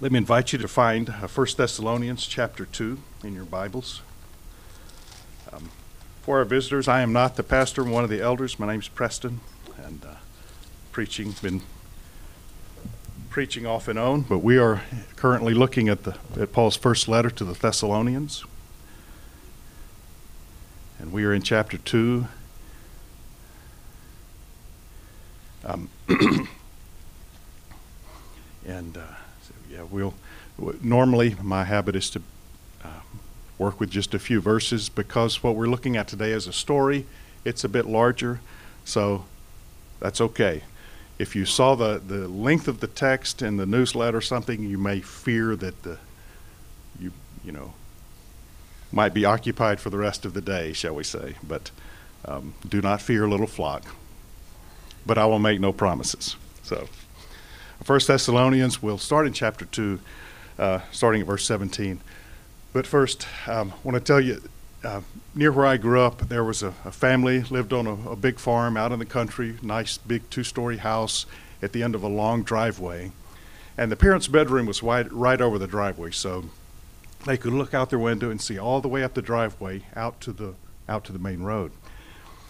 Let me invite you to find uh, 1 Thessalonians chapter 2 in your Bibles. Um, for our visitors, I am not the pastor, I'm one of the elders. My name's Preston, and uh, preaching, been preaching off and on, but we are currently looking at, the, at Paul's first letter to the Thessalonians. And we are in chapter 2. Um, and uh, we'll normally my habit is to uh, work with just a few verses because what we're looking at today is a story. It's a bit larger, so that's okay. If you saw the, the length of the text in the newsletter or something, you may fear that the you you know might be occupied for the rest of the day, shall we say? But um, do not fear, little flock. But I will make no promises. So. First Thessalonians, we'll start in chapter 2, uh, starting at verse 17. But first, um, I want to tell you, uh, near where I grew up, there was a, a family lived on a, a, big farm out in the country, nice big two-story house at the end of a long driveway, and the parents' bedroom was right, right over the driveway, so they could look out their window and see all the way up the driveway out to the out to the main road.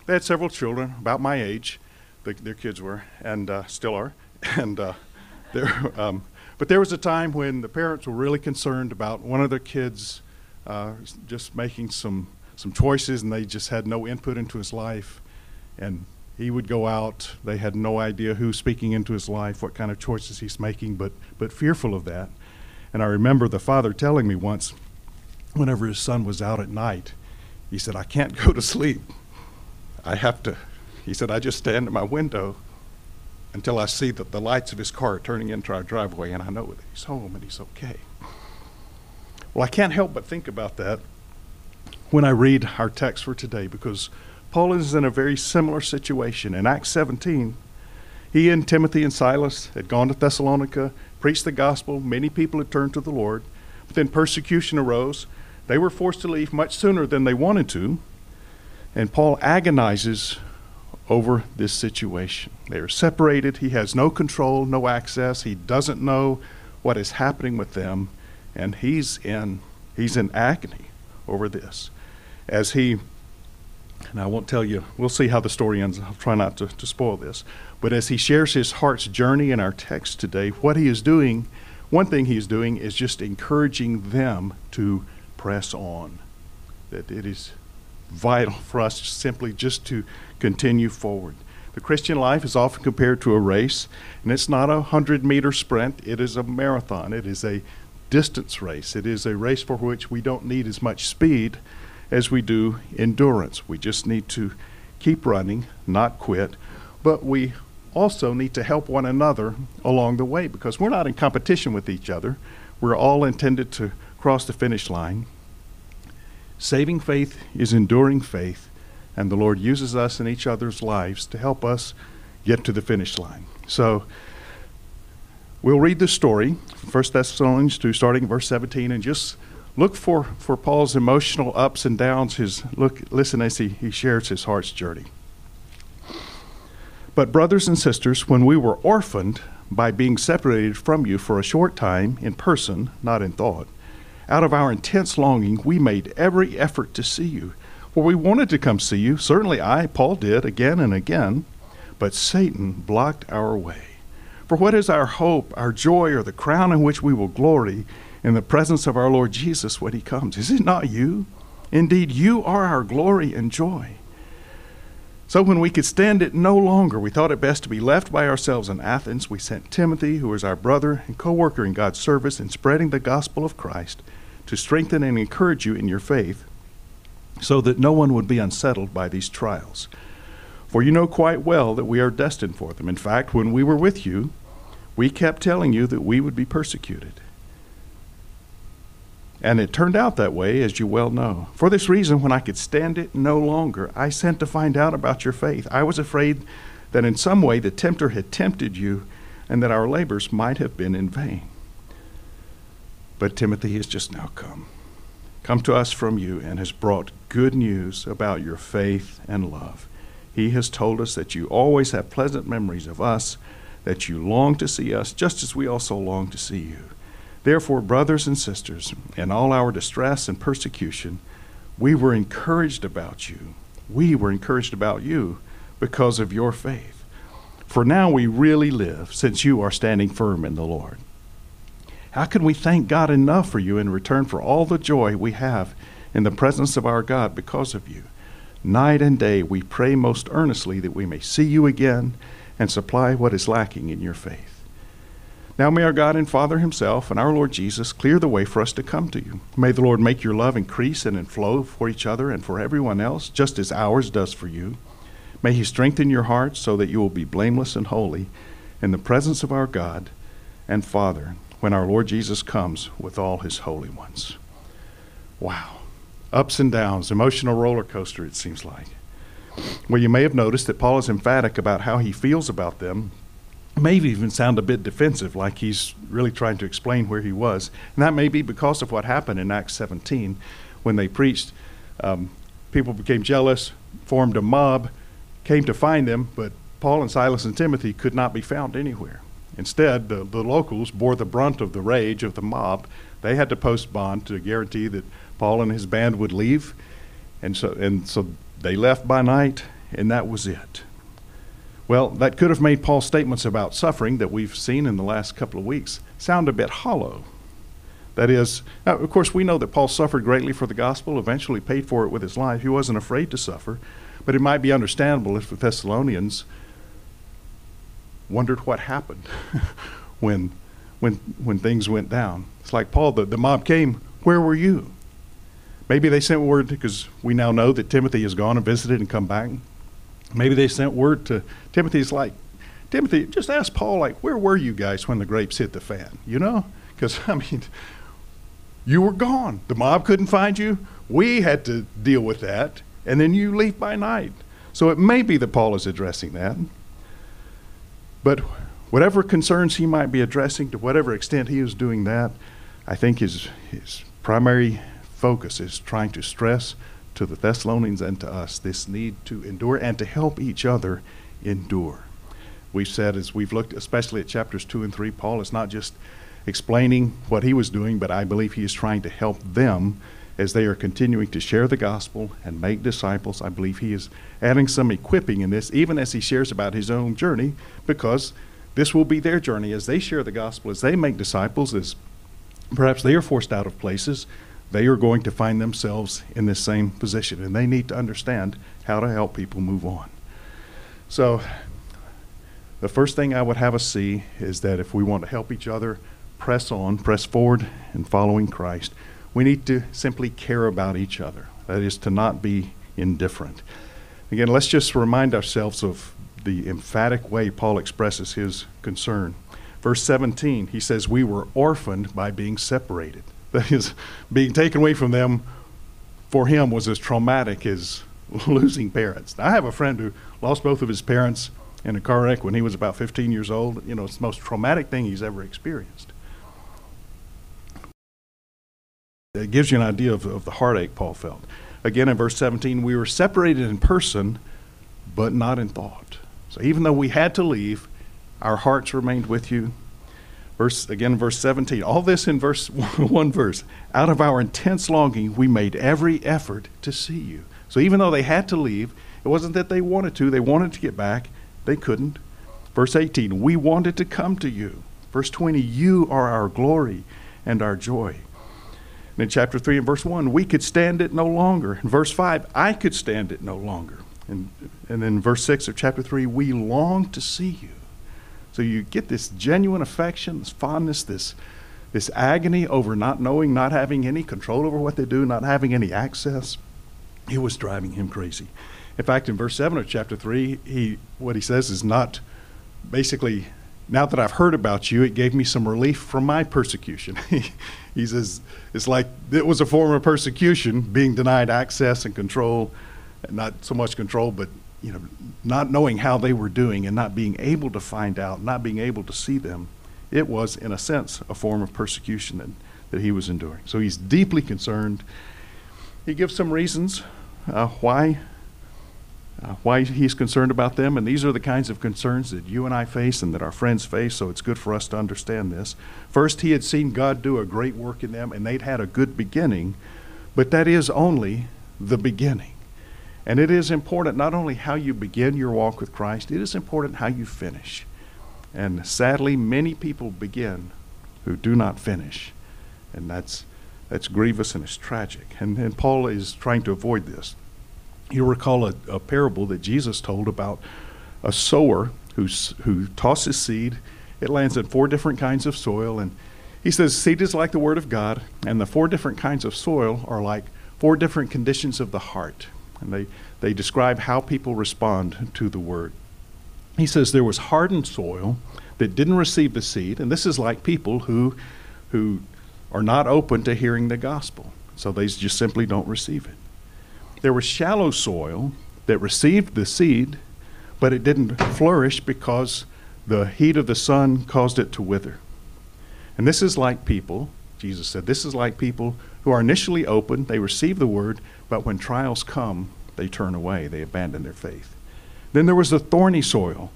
They had several children about my age, the, their kids were, and uh, still are, and uh, there, um, but there was a time when the parents were really concerned about one of their kids uh, just making some some choices, and they just had no input into his life. And he would go out. They had no idea who's speaking into his life, what kind of choices he's making, but but fearful of that. And I remember the father telling me once, whenever his son was out at night, he said, "I can't go to sleep. I have to." He said, "I just stand at my window until I see that the lights of his car turning into our driveway and I know that he's home and he's okay. Well, I can't help but think about that when I read our text for today because Paul is in a very similar situation. In Acts 17, he and Timothy and Silas had gone to Thessalonica, preached the gospel. Many people had turned to the Lord. But then persecution arose. They were forced to leave much sooner than they wanted to. And Paul agonizes over this situation. They are separated. He has no control, no access. He doesn't know what is happening with them, and he's in he's in agony over this. As he and I won't tell you, we'll see how the story ends. I'll try not to, to spoil this. But as he shares his heart's journey in our text today, what he is doing, one thing he is doing is just encouraging them to press on. That it is vital for us simply just to continue forward. The Christian life is often compared to a race, and it's not a 100 meter sprint, it is a marathon. It is a distance race. It is a race for which we don't need as much speed as we do endurance. We just need to keep running, not quit, but we also need to help one another along the way because we're not in competition with each other. We're all intended to cross the finish line. Saving faith is enduring faith, and the Lord uses us in each other's lives to help us get to the finish line. So we'll read the story, 1 Thessalonians 2, starting verse 17, and just look for, for Paul's emotional ups and downs, his look listen as he, he shares his heart's journey. But brothers and sisters, when we were orphaned by being separated from you for a short time in person, not in thought, out of our intense longing, we made every effort to see you for we wanted to come see you. Certainly I, Paul, did again and again. But Satan blocked our way. For what is our hope, our joy, or the crown in which we will glory in the presence of our Lord Jesus when he comes? Is it not you? Indeed, you are our glory and joy. So when we could stand it no longer, we thought it best to be left by ourselves in Athens. We sent Timothy, who is our brother and co worker in God's service in spreading the gospel of Christ, to strengthen and encourage you in your faith so that no one would be unsettled by these trials. For you know quite well that we are destined for them. In fact, when we were with you, we kept telling you that we would be persecuted. And it turned out that way, as you well know. For this reason, when I could stand it no longer, I sent to find out about your faith. I was afraid that in some way the tempter had tempted you and that our labors might have been in vain. But Timothy has just now come come to us from you and has brought good news about your faith and love. He has told us that you always have pleasant memories of us, that you long to see us just as we also long to see you. Therefore, brothers and sisters, in all our distress and persecution, we were encouraged about you. We were encouraged about you because of your faith. For now we really live, since you are standing firm in the Lord. How can we thank God enough for you in return for all the joy we have in the presence of our God because of you? Night and day we pray most earnestly that we may see you again and supply what is lacking in your faith. Now may our God and Father Himself and our Lord Jesus clear the way for us to come to you. May the Lord make your love increase and inflow for each other and for everyone else, just as ours does for you. May He strengthen your hearts so that you will be blameless and holy in the presence of our God and Father when our Lord Jesus comes with all His holy ones. Wow. Ups and downs, emotional roller coaster, it seems like. Well, you may have noticed that Paul is emphatic about how he feels about them may even sound a bit defensive, like he's really trying to explain where he was. And that may be because of what happened in Acts 17 when they preached. Um, people became jealous, formed a mob, came to find them, but Paul and Silas and Timothy could not be found anywhere. Instead, the, the locals bore the brunt of the rage of the mob. They had to post bond to guarantee that Paul and his band would leave. And so, and so they left by night, and that was it. Well, that could have made Paul's statements about suffering that we've seen in the last couple of weeks sound a bit hollow. That is, now, of course, we know that Paul suffered greatly for the gospel, eventually paid for it with his life. He wasn't afraid to suffer, but it might be understandable if the Thessalonians wondered what happened when, when, when things went down. It's like Paul, the, the mob came, where were you? Maybe they sent word because we now know that Timothy has gone and visited and come back. Maybe they sent word to Timothy's like, Timothy, just ask Paul, like, where were you guys when the grapes hit the fan? You know? Because, I mean, you were gone. The mob couldn't find you. We had to deal with that. And then you leave by night. So it may be that Paul is addressing that. But whatever concerns he might be addressing, to whatever extent he is doing that, I think his, his primary focus is trying to stress to the Thessalonians and to us this need to endure and to help each other endure. We've said, as we've looked especially at chapters 2 and 3, Paul is not just explaining what he was doing, but I believe he is trying to help them as they are continuing to share the gospel and make disciples. I believe he is adding some equipping in this, even as he shares about his own journey, because this will be their journey as they share the gospel, as they make disciples, as perhaps they are forced out of places they are going to find themselves in this same position, and they need to understand how to help people move on. So, the first thing I would have us see is that if we want to help each other press on, press forward in following Christ, we need to simply care about each other. That is, to not be indifferent. Again, let's just remind ourselves of the emphatic way Paul expresses his concern. Verse 17, he says, We were orphaned by being separated. That is, being taken away from them for him was as traumatic as losing parents. I have a friend who lost both of his parents in a car wreck when he was about 15 years old. You know, it's the most traumatic thing he's ever experienced. It gives you an idea of, of the heartache Paul felt. Again, in verse 17, we were separated in person, but not in thought. So even though we had to leave, our hearts remained with you Verse again, verse 17. All this in verse one verse. Out of our intense longing, we made every effort to see you. So even though they had to leave, it wasn't that they wanted to. They wanted to get back. They couldn't. Verse 18. We wanted to come to you. Verse 20. You are our glory and our joy. And in chapter 3 and verse 1, we could stand it no longer. In verse 5, I could stand it no longer. And, and then verse 6 of chapter 3, we long to see you. So you get this genuine affection, this fondness, this, this agony over not knowing, not having any control over what they do, not having any access. It was driving him crazy. In fact, in verse 7 of chapter 3, he, what he says is not basically, now that I've heard about you, it gave me some relief from my persecution. he says, it's like it was a form of persecution, being denied access and control, not so much control, but you know, not knowing how they were doing and not being able to find out, not being able to see them, it was, in a sense, a form of persecution that, that he was enduring. So he's deeply concerned. He gives some reasons uh, why uh, why he's concerned about them. And these are the kinds of concerns that you and I face and that our friends face, so it's good for us to understand this. First, he had seen God do a great work in them, and they'd had a good beginning, but that is only the beginning. And it is important not only how you begin your walk with Christ, it is important how you finish. And sadly, many people begin who do not finish. And that's, that's grievous and it's tragic. And, and Paul is trying to avoid this. You recall a, a parable that Jesus told about a sower who's, who tosses seed. It lands in four different kinds of soil. And he says, Seed is like the Word of God, and the four different kinds of soil are like four different conditions of the heart. And they, they describe how people respond to the Word. He says there was hardened soil that didn't receive the seed, and this is like people who, who are not open to hearing the gospel. So they just simply don't receive it. There was shallow soil that received the seed, but it didn't flourish because the heat of the sun caused it to wither. And this is like people, Jesus said, this is like people who are initially open, they receive the word, but when trials come, they turn away, they abandon their faith. Then there was the thorny soil.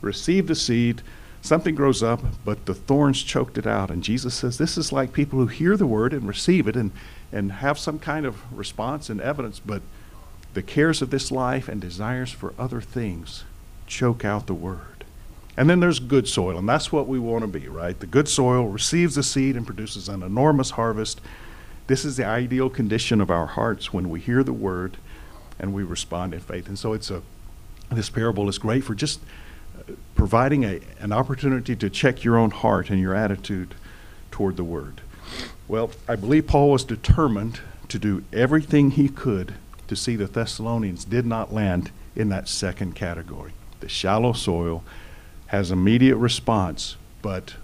Receive the seed, something grows up, but the thorns choked it out. And Jesus says this is like people who hear the word and receive it and, and have some kind of response and evidence, but the cares of this life and desires for other things choke out the word. And then there's good soil, and that's what we want to be, right? The good soil receives the seed and produces an enormous harvest. This is the ideal condition of our hearts when we hear the word and we respond in faith. And so it's a this parable is great for just uh, providing a, an opportunity to check your own heart and your attitude toward the word. Well, I believe Paul was determined to do everything he could to see the Thessalonians did not land in that second category. The shallow soil has immediate response, but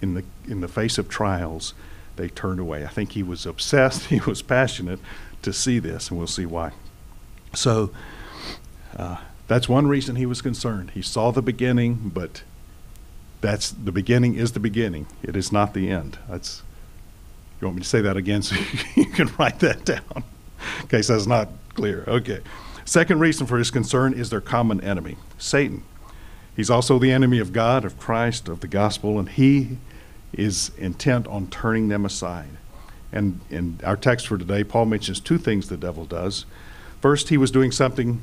in the in the face of trials, they turned away. I think he was obsessed, he was passionate to see this, and we'll see why. So uh, that's one reason he was concerned. He saw the beginning, but that's the beginning is the beginning. It is not the end. That's you want me to say that again so you can write that down in case that's not clear. Okay. Second reason for his concern is their common enemy, Satan. He's also the enemy of God, of Christ, of the gospel, and he is intent on turning them aside. And in our text for today, Paul mentions two things the devil does. First, he was doing something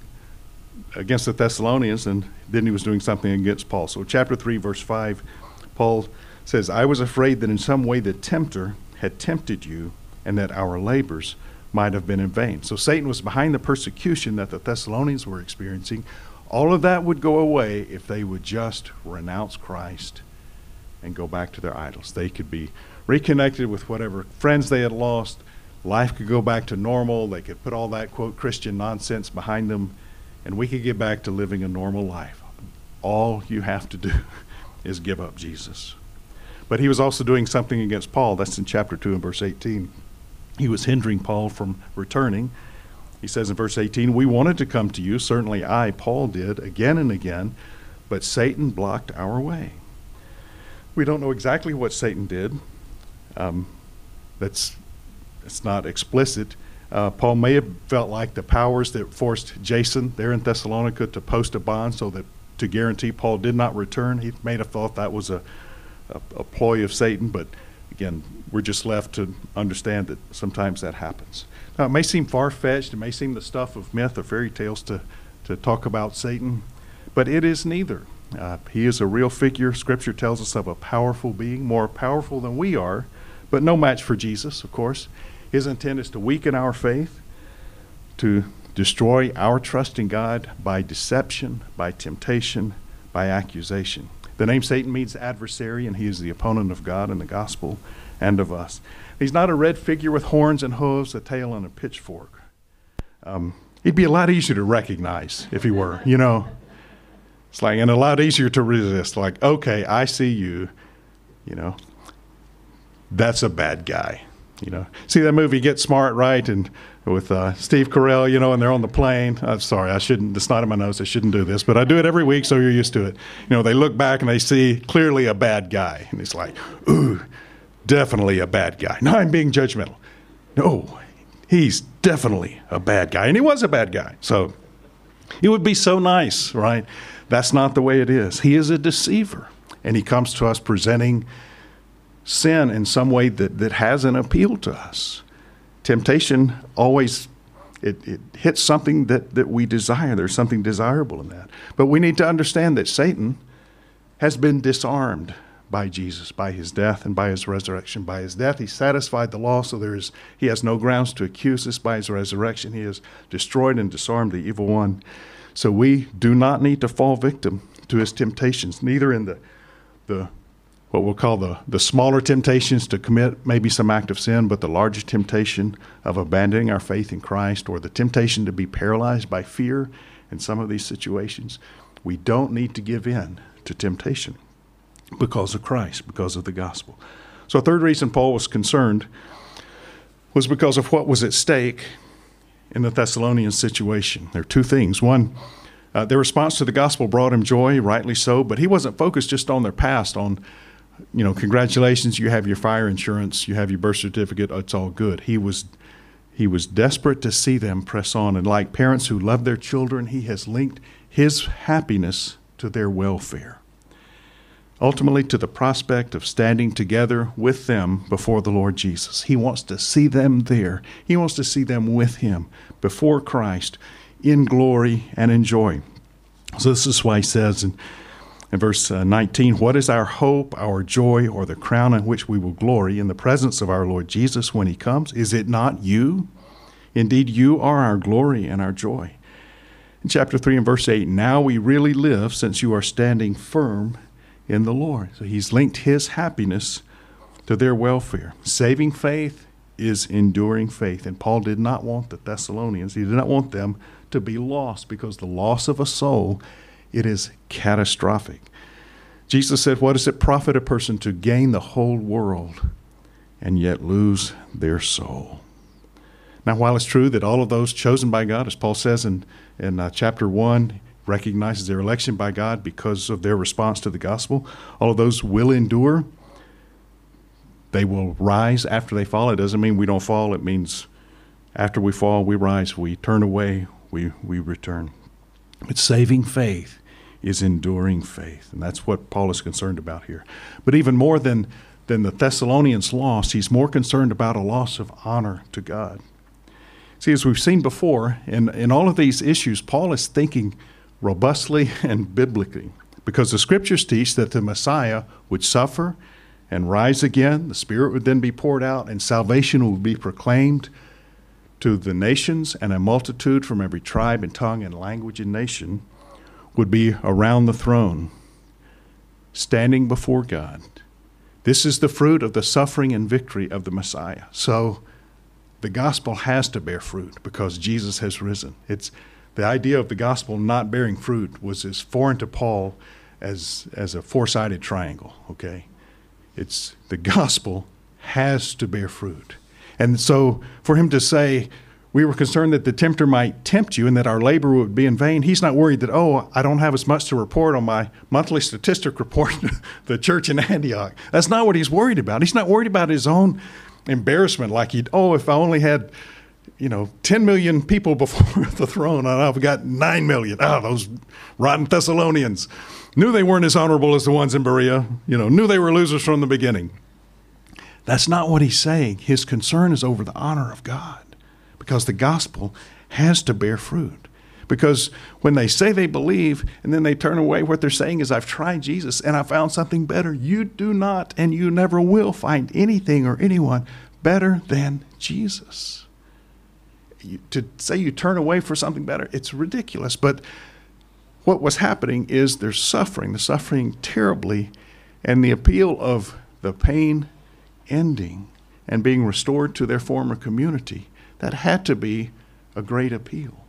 against the Thessalonians, and then he was doing something against Paul. So, chapter 3, verse 5, Paul says, I was afraid that in some way the tempter had tempted you, and that our labors might have been in vain. So, Satan was behind the persecution that the Thessalonians were experiencing. All of that would go away if they would just renounce Christ and go back to their idols. They could be reconnected with whatever friends they had lost. Life could go back to normal. They could put all that, quote, Christian nonsense behind them and we could get back to living a normal life. All you have to do is give up Jesus. But he was also doing something against Paul. That's in chapter 2 and verse 18. He was hindering Paul from returning. He says in verse 18, We wanted to come to you, certainly I, Paul, did, again and again, but Satan blocked our way. We don't know exactly what Satan did. Um, that's it's not explicit. Uh, Paul may have felt like the powers that forced Jason there in Thessalonica to post a bond so that to guarantee Paul did not return. He may have thought that was a, a, a ploy of Satan, but again, we're just left to understand that sometimes that happens. Now, it may seem far fetched, it may seem the stuff of myth or fairy tales to, to talk about Satan, but it is neither. Uh, he is a real figure. Scripture tells us of a powerful being, more powerful than we are, but no match for Jesus, of course. His intent is to weaken our faith, to destroy our trust in God by deception, by temptation, by accusation. The name Satan means adversary, and he is the opponent of God and the gospel and of us. He's not a red figure with horns and hooves, a tail, and a pitchfork. Um, he'd be a lot easier to recognize if he were, you know. It's like, and a lot easier to resist. Like, okay, I see you, you know. That's a bad guy. You know, see that movie Get Smart, right? And with uh, Steve Carell, you know, and they're on the plane. I'm sorry, I shouldn't. It's not in my notes. I shouldn't do this, but I do it every week, so you're used to it. You know, they look back and they see clearly a bad guy, and it's like, ooh, definitely a bad guy. No, I'm being judgmental. No, he's definitely a bad guy, and he was a bad guy. So, It would be so nice, right? That's not the way it is. He is a deceiver, and he comes to us presenting sin in some way that, that has an appeal to us. Temptation always it, it hits something that, that we desire. There's something desirable in that. But we need to understand that Satan has been disarmed by Jesus, by his death and by his resurrection. By his death, he satisfied the law, so there is, he has no grounds to accuse us. By his resurrection, he has destroyed and disarmed the evil one. So we do not need to fall victim to his temptations, neither in the, the what we'll call the, the smaller temptations to commit maybe some act of sin, but the larger temptation of abandoning our faith in Christ or the temptation to be paralyzed by fear in some of these situations. We don't need to give in to temptation because of Christ, because of the gospel. So, a third reason Paul was concerned was because of what was at stake in the Thessalonian situation. There are two things. One, uh, their response to the gospel brought him joy, rightly so, but he wasn't focused just on their past, on, you know, congratulations, you have your fire insurance, you have your birth certificate, it's all good. He was he was desperate to see them press on, and like parents who love their children, he has linked his happiness to their welfare ultimately to the prospect of standing together with them before the Lord Jesus. He wants to see them there. He wants to see them with Him before Christ in glory and in joy. So, this is why He says in, in verse uh, 19, What is our hope, our joy, or the crown in which we will glory in the presence of our Lord Jesus when He comes? Is it not you? Indeed, you are our glory and our joy. In chapter 3 and verse 8, now we really live since you are standing firm in the Lord. So he's linked his happiness to their welfare. Saving faith is enduring faith. And Paul did not want the Thessalonians, he did not want them to be lost because the loss of a soul, it is catastrophic. Jesus said, What does it profit a person to gain the whole world and yet lose their soul? Now, while it's true that all of those chosen by God, as Paul says in, in uh, chapter 1, recognizes their election by God because of their response to the gospel. All of those will endure. They will rise after they fall. It doesn't mean we don't fall. It means after we fall, we rise. We turn away. We, we return. But saving faith is enduring faith. And that's what Paul is concerned about here. But even more than, than the Thessalonians' loss, he's more concerned about a loss of honor to God. See, as we've seen before, in, in all of these issues, Paul is thinking robustly and biblically because the scriptures teach that the Messiah would suffer and rise again, the Spirit would then be poured out, and salvation would be proclaimed to the nations, and a multitude from every tribe and tongue and language and nation would be around the throne, standing before God. This is the fruit of the suffering and victory of the Messiah. So the gospel has to bear fruit because Jesus has risen. It's the idea of the gospel not bearing fruit was as foreign to Paul as as a four-sided triangle, okay? It's the gospel has to bear fruit. And so for him to say, we were concerned that the tempter might tempt you and that our labor would be in vain. He's not worried that, oh, I don't have as much to report on my monthly statistic report the church in Antioch. That's not what he's worried about. He's not worried about his own embarrassment, like he'd, oh, if I only had you know, 10 million people before the throne, and I've got 9 million. Ah, those rotten Thessalonians. Knew they weren't as honorable as the ones in Berea, you know, knew they were losers from the beginning. That's not what he's saying. His concern is over the honor of God because the gospel has to bear fruit. Because when they say they believe and then they turn away, what they're saying is, I've tried Jesus and I found something better. You do not and you never will find anything or anyone better than Jesus you, to say you turn away for something better, it's ridiculous. But what was happening is they're suffering, they're suffering terribly, and the appeal of the pain ending and being restored to their former community, that had to be a great appeal.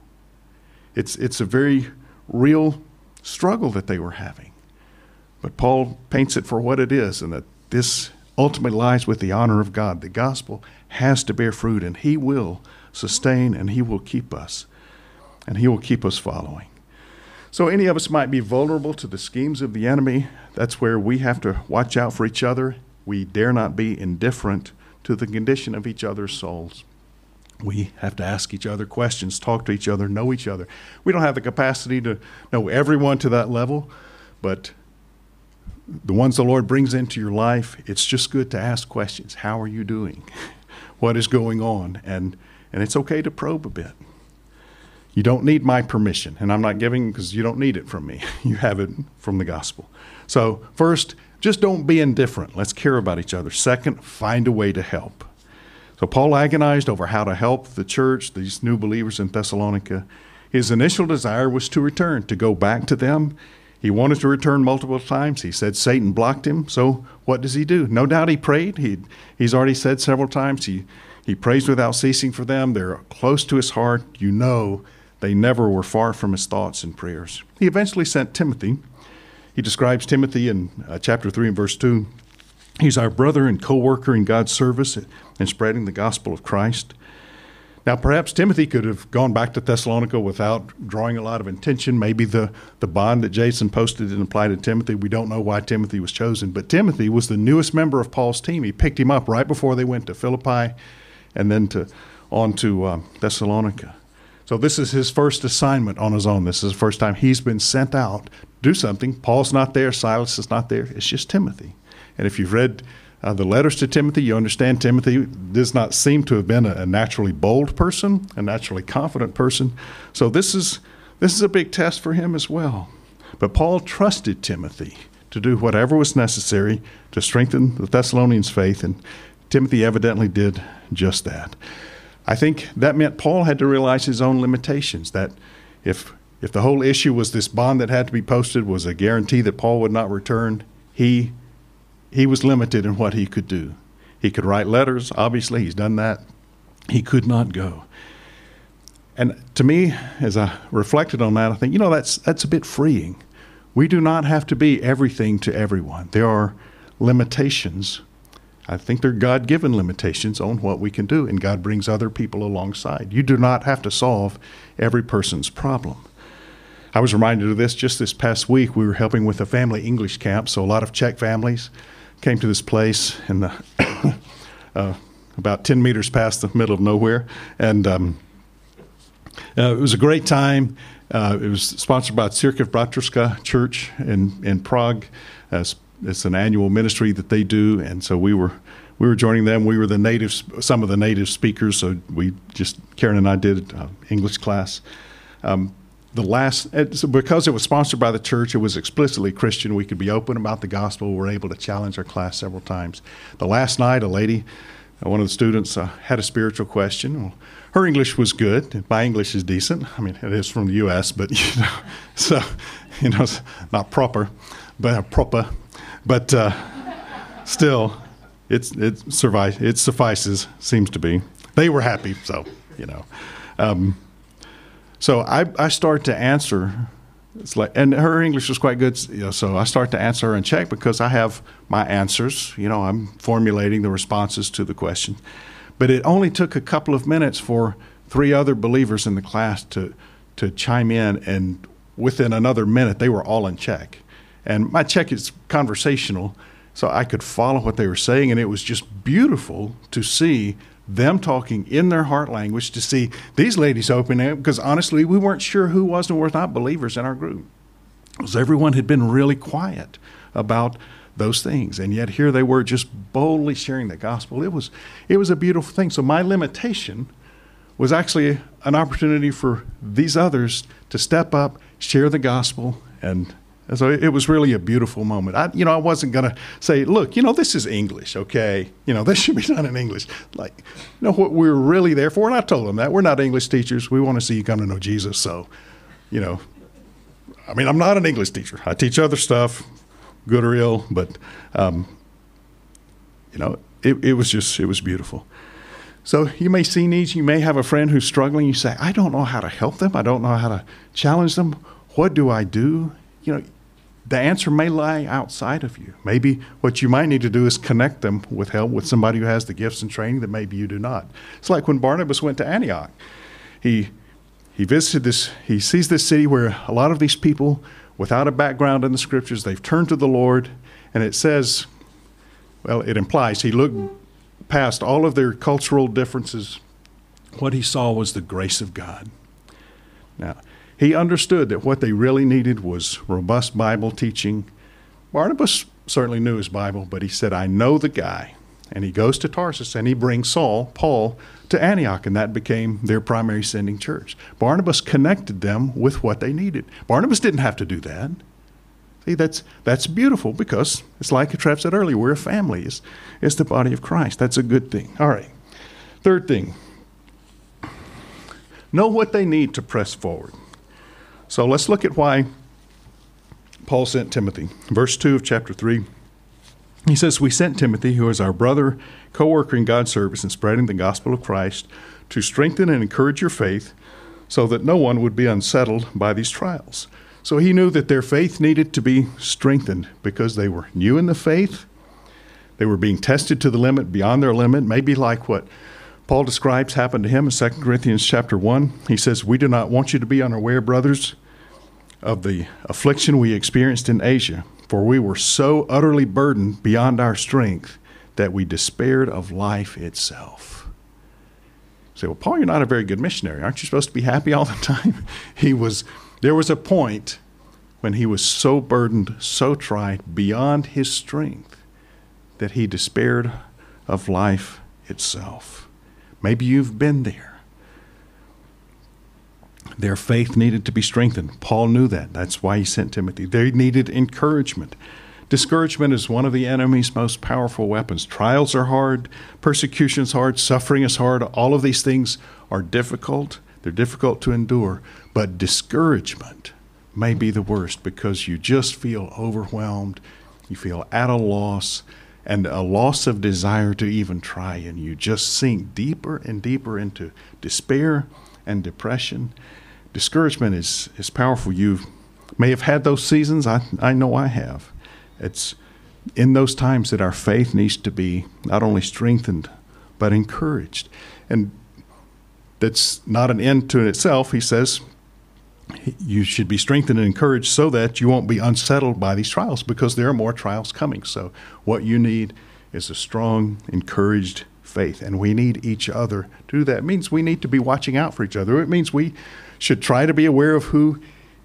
It's, it's a very real struggle that they were having. But Paul paints it for what it is, and that this ultimately lies with the honor of God. The gospel has to bear fruit, and He will sustain, and He will keep us. And He will keep us following. So, any of us might be vulnerable to the schemes of the enemy. That's where we have to watch out for each other. We dare not be indifferent to the condition of each other's souls. We have to ask each other questions, talk to each other, know each other. We don't have the capacity to know everyone to that level, but the ones the Lord brings into your life, it's just good to ask questions. How are you doing? What is going on? And and it's okay to probe a bit. You don't need my permission, and I'm not giving because you don't need it from me. You have it from the gospel. So, first, just don't be indifferent. Let's care about each other. Second, find a way to help. So, Paul agonized over how to help the church, these new believers in Thessalonica. His initial desire was to return, to go back to them. He wanted to return multiple times. He said Satan blocked him. So, what does he do? No doubt he prayed. He, he's already said several times he, he prays without ceasing for them. They're close to his heart. You know they never were far from his thoughts and prayers. He eventually sent Timothy. He describes Timothy in uh, chapter 3 and verse 2. He's our brother and co worker in God's service and spreading the gospel of Christ. Now, perhaps Timothy could have gone back to Thessalonica without drawing a lot of attention. Maybe the, the bond that Jason posted didn't apply to Timothy. We don't know why Timothy was chosen. But Timothy was the newest member of Paul's team. He picked him up right before they went to Philippi and then to, on to um, Thessalonica. So this is his first assignment on his own. This is the first time he's been sent out to do something. Paul's not there, Silas is not there. It's just Timothy. And if you've read uh, the letters to Timothy, you understand Timothy does not seem to have been a, a naturally bold person, a naturally confident person. So this is this is a big test for him as well. But Paul trusted Timothy to do whatever was necessary to strengthen the Thessalonians' faith, and Timothy evidently did just that. I think that meant Paul had to realize his own limitations. That if if the whole issue was this bond that had to be posted was a guarantee that Paul would not return, he he was limited in what he could do. He could write letters, obviously, he's done that. He could not go. And to me, as I reflected on that, I think, you know, that's that's a bit freeing. We do not have to be everything to everyone. There are limitations I think they're God given limitations on what we can do, and God brings other people alongside. You do not have to solve every person's problem. I was reminded of this just this past week. We were helping with a family English camp, so a lot of Czech families came to this place in the uh, about 10 meters past the middle of nowhere. And um, uh, it was a great time. Uh, it was sponsored by Církev Bratrská Church in, in Prague. Uh, it's an annual ministry that they do, and so we were we were joining them. We were the native, some of the native speakers. So we just Karen and I did uh, English class. Um, the last because it was sponsored by the church, it was explicitly Christian. We could be open about the gospel. We were able to challenge our class several times. The last night, a lady, uh, one of the students, uh, had a spiritual question. Well, her English was good. My English is decent. I mean, it is from the U.S., but you know, so you know, it's not proper, but uh, proper but uh, still, it's it survive it suffices. Seems to be. They were happy, so you know. Um, so I I start to answer. It's like, and her English was quite good. You know, so I start to answer her in Czech because I have my answers. You know, I'm formulating the responses to the question. But it only took a couple of minutes for three other believers in the class to to chime in, and within another minute, they were all in Czech. And my Czech is conversational, so I could follow what they were saying, and it was just beautiful to see them talking in their heart language, to see these ladies opening up, because honestly, we weren't sure who was and was not believers in our group. Because everyone had been really quiet about those things, and yet here they were just boldly sharing the gospel. It was, it was a beautiful thing. So my limitation was actually an opportunity for these others to step up, share the gospel, and so it was really a beautiful moment. I, you know, I wasn't going to say, look, you know, this is English, okay? You know, this should be done in English. Like, you know, what we're really there for, and I told them that, we're not English teachers. We want to see you come to know Jesus. So, you know, I mean, I'm not an English teacher. I teach other stuff, good or ill, but, um, you know, it, it was just, it was beautiful. So you may see needs. You may have a friend who's struggling. You say, I don't know how to help them. I don't know how to challenge them. What do I do? You know, the answer may lie outside of you. Maybe what you might need to do is connect them with help with somebody who has the gifts and training that maybe you do not. It's like when Barnabas went to Antioch. He he visited this he sees this city where a lot of these people without a background in the scriptures, they've turned to the Lord, and it says well, it implies he looked past all of their cultural differences what he saw was the grace of God. Now, he understood that what they really needed was robust Bible teaching. Barnabas certainly knew his Bible, but he said, I know the guy. And he goes to Tarsus and he brings Saul, Paul, to Antioch, and that became their primary sending church. Barnabas connected them with what they needed. Barnabas didn't have to do that. See, that's, that's beautiful because it's like Trev said earlier, we're a family. It's, it's the body of Christ. That's a good thing. All right. Third thing know what they need to press forward. So let's look at why Paul sent Timothy. Verse 2 of chapter 3. He says, We sent Timothy, who is our brother, co worker in God's service in spreading the gospel of Christ, to strengthen and encourage your faith, so that no one would be unsettled by these trials. So he knew that their faith needed to be strengthened because they were new in the faith. They were being tested to the limit, beyond their limit, maybe like what Paul describes happened to him in 2 Corinthians chapter 1. He says, We do not want you to be unaware, brothers, of the affliction we experienced in Asia, for we were so utterly burdened beyond our strength that we despaired of life itself. You say, well, Paul, you're not a very good missionary. Aren't you supposed to be happy all the time? he was, there was a point when he was so burdened, so tried, beyond his strength, that he despaired of life itself. Maybe you've been there. Their faith needed to be strengthened. Paul knew that. That's why he sent Timothy. They needed encouragement. Discouragement is one of the enemy's most powerful weapons. Trials are hard, persecution is hard, suffering is hard. All of these things are difficult. They're difficult to endure. But discouragement may be the worst because you just feel overwhelmed, you feel at a loss, and a loss of desire to even try, and you just sink deeper and deeper into despair and depression. Discouragement is, is powerful. You may have had those seasons. I, I know I have. It's in those times that our faith needs to be not only strengthened, but encouraged. And that's not an end to itself. He says, you should be strengthened and encouraged so that you won't be unsettled by these trials because there are more trials coming. So, what you need is a strong, encouraged faith, and we need each other to do that. It means we need to be watching out for each other. It means we should try to be aware of who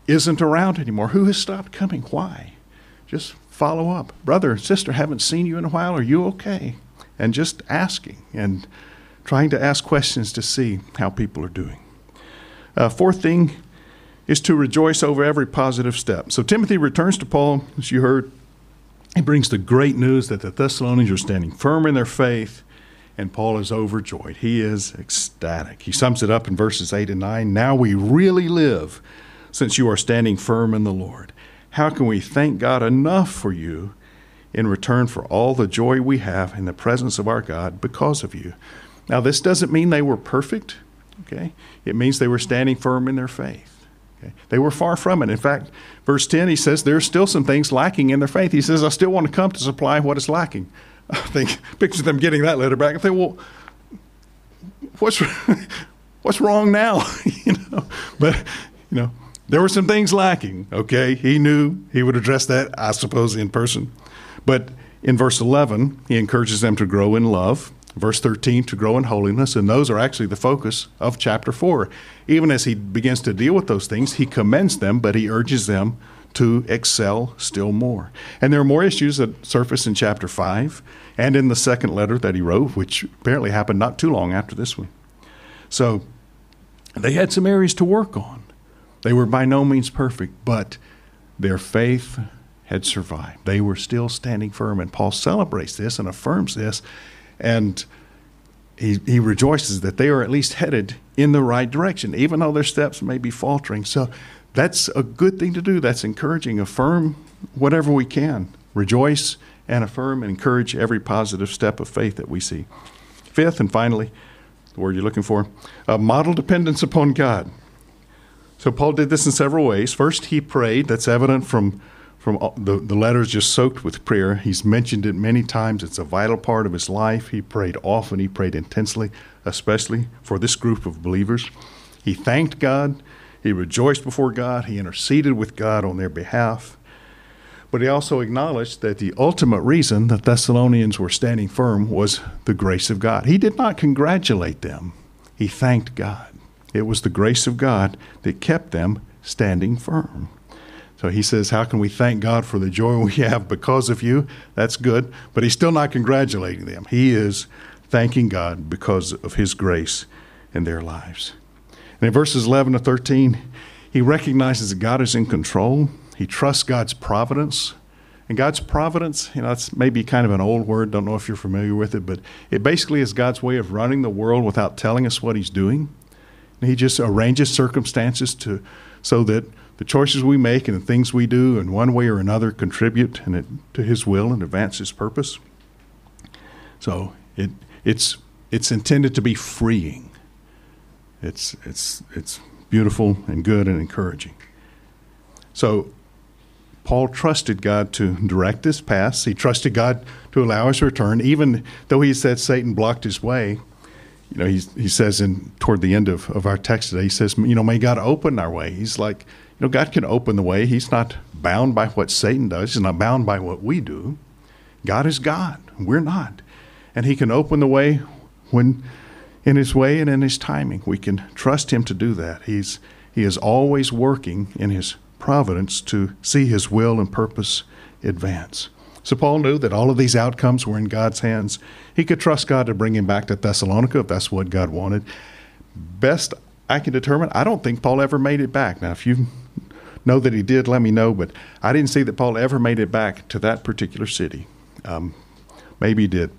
isn't around anymore, who has stopped coming, why. Just follow up. Brother, sister, haven't seen you in a while. Are you okay? And just asking and trying to ask questions to see how people are doing. Uh, fourth thing is to rejoice over every positive step. So Timothy returns to Paul, as you heard. He brings the great news that the Thessalonians are standing firm in their faith, and Paul is overjoyed. He is ecstatic. He sums it up in verses 8 and 9. Now we really live since you are standing firm in the Lord. How can we thank God enough for you in return for all the joy we have in the presence of our God because of you? Now, this doesn't mean they were perfect, okay? It means they were standing firm in their faith. Okay? They were far from it. In fact, verse 10, he says there's still some things lacking in their faith. He says, I still want to come to supply what is lacking. I think, picture them getting that letter back and think, well, what's, what's wrong now? you know, but, you know, there were some things lacking, okay? He knew he would address that, I suppose, in person. But in verse 11, he encourages them to grow in love verse 13 to grow in holiness and those are actually the focus of chapter 4 even as he begins to deal with those things he commends them but he urges them to excel still more. And there are more issues that surface in chapter 5 and in the second letter that he wrote which apparently happened not too long after this one. So they had some areas to work on. They were by no means perfect but their faith had survived. They were still standing firm and paul celebrates this and affirms this and he, he rejoices that they are at least headed in the right direction, even though their steps may be faltering. So that's a good thing to do. That's encouraging. Affirm whatever we can. Rejoice and affirm and encourage every positive step of faith that we see. Fifth, and finally, the word you're looking for, a model dependence upon God. So Paul did this in several ways. First, he prayed. That's evident from from the, the letters just soaked with prayer. He's mentioned it many times. It's a vital part of his life. He prayed often, he prayed intensely, especially for this group of believers. He thanked God, he rejoiced before God, he interceded with God on their behalf. But he also acknowledged that the ultimate reason the Thessalonians were standing firm was the grace of God. He did not congratulate them, he he thanked God. It was the grace of God that kept them standing firm. So he says, How can we thank God for the joy we have because of you? That's good. But he's still not congratulating them. He is thanking God because of his grace in their lives. And in verses 11 to 13, he recognizes that God is in control. He trusts God's providence. And God's providence, you know, that's maybe kind of an old word. Don't know if you're familiar with it, but it basically is God's way of running the world without telling us what He's doing. And He just arranges circumstances to so that the choices we make and the things we do in one way or another contribute it, to His will and advance His purpose. So it it's it's intended to be freeing. It's it's it's beautiful and good and encouraging. So Paul trusted God to direct his path. He trusted God to allow his return, even though he said Satan blocked his way. You know, he, he says in toward the end of, of our text today, he says, you know, may God open our way. He's like, know, God can open the way. He's not bound by what Satan does. He's not bound by what we do. God is God. We're not. And he can open the way when in his way and in his timing. We can trust him to do that. He's he is always working in his providence to see his will and purpose advance. So Paul knew that all of these outcomes were in God's hands. He could trust God to bring him back to Thessalonica if that's what God wanted. Best I can determine, I don't think Paul ever made it back. Now, if you know that he did, let me know, but I didn't see that Paul ever made it back to that particular city. Um, maybe he did,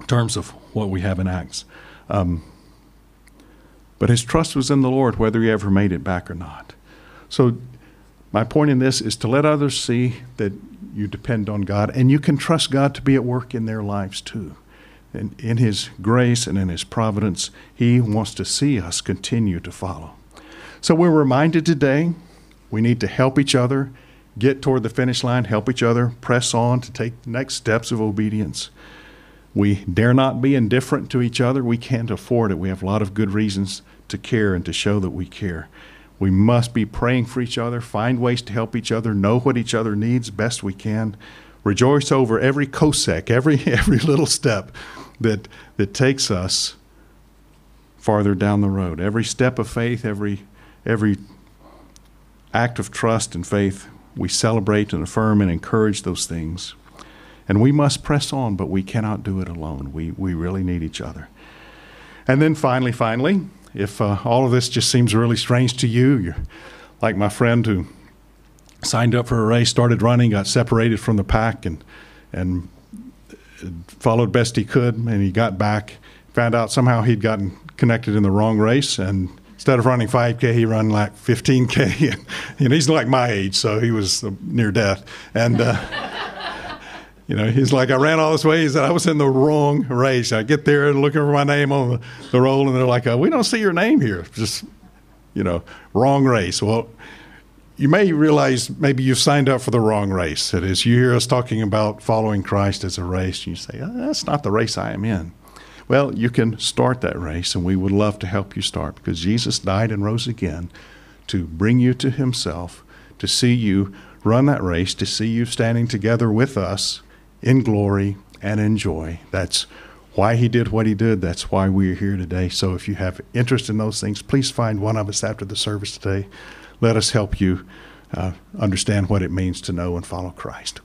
in terms of what we have in Acts. Um, but his trust was in the Lord, whether he ever made it back or not. So my point in this is to let others see that you depend on God and you can trust God to be at work in their lives too. And in His grace and in His providence, He wants to see us continue to follow. So we're reminded today we need to help each other get toward the finish line, help each other press on to take the next steps of obedience. We dare not be indifferent to each other. We can't afford it. We have a lot of good reasons to care and to show that we care. We must be praying for each other, find ways to help each other, know what each other needs best we can. Rejoice over every kosek, every every little step that that takes us farther down the road. Every step of faith, every every act of trust and faith, we celebrate and affirm and encourage those things. And we must press on, but we cannot do it alone. We we really need each other. And then finally, finally, if uh, all of this just seems really strange to you, you're like my friend who signed up for a race, started running, got separated from the pack, and and followed best he could, and he got back, found out somehow he'd gotten connected in the wrong race, and instead of running 5K, he ran like 15K, and, and he's like my age, so he was near death, and. Uh, you know, he's like, I ran all this way. He said, I was in the wrong race. I get there and looking for my name on the, the roll, and they're like, uh, we don't see your name here. Just, you know, wrong race. Well, you may realize maybe you've signed up for the wrong race. It is you hear us talking about following Christ as a race, and you say, oh, that's not the race I am in. Well, you can start that race, and we would love to help you start because Jesus died and rose again to bring you to Himself, to see you run that race, to see you standing together with us in glory and in joy. That's why he did what he did. That's why we are here today. So if you have interest in those things, please find one of us after the service today. Let us help you uh, understand what it means to know and follow Christ.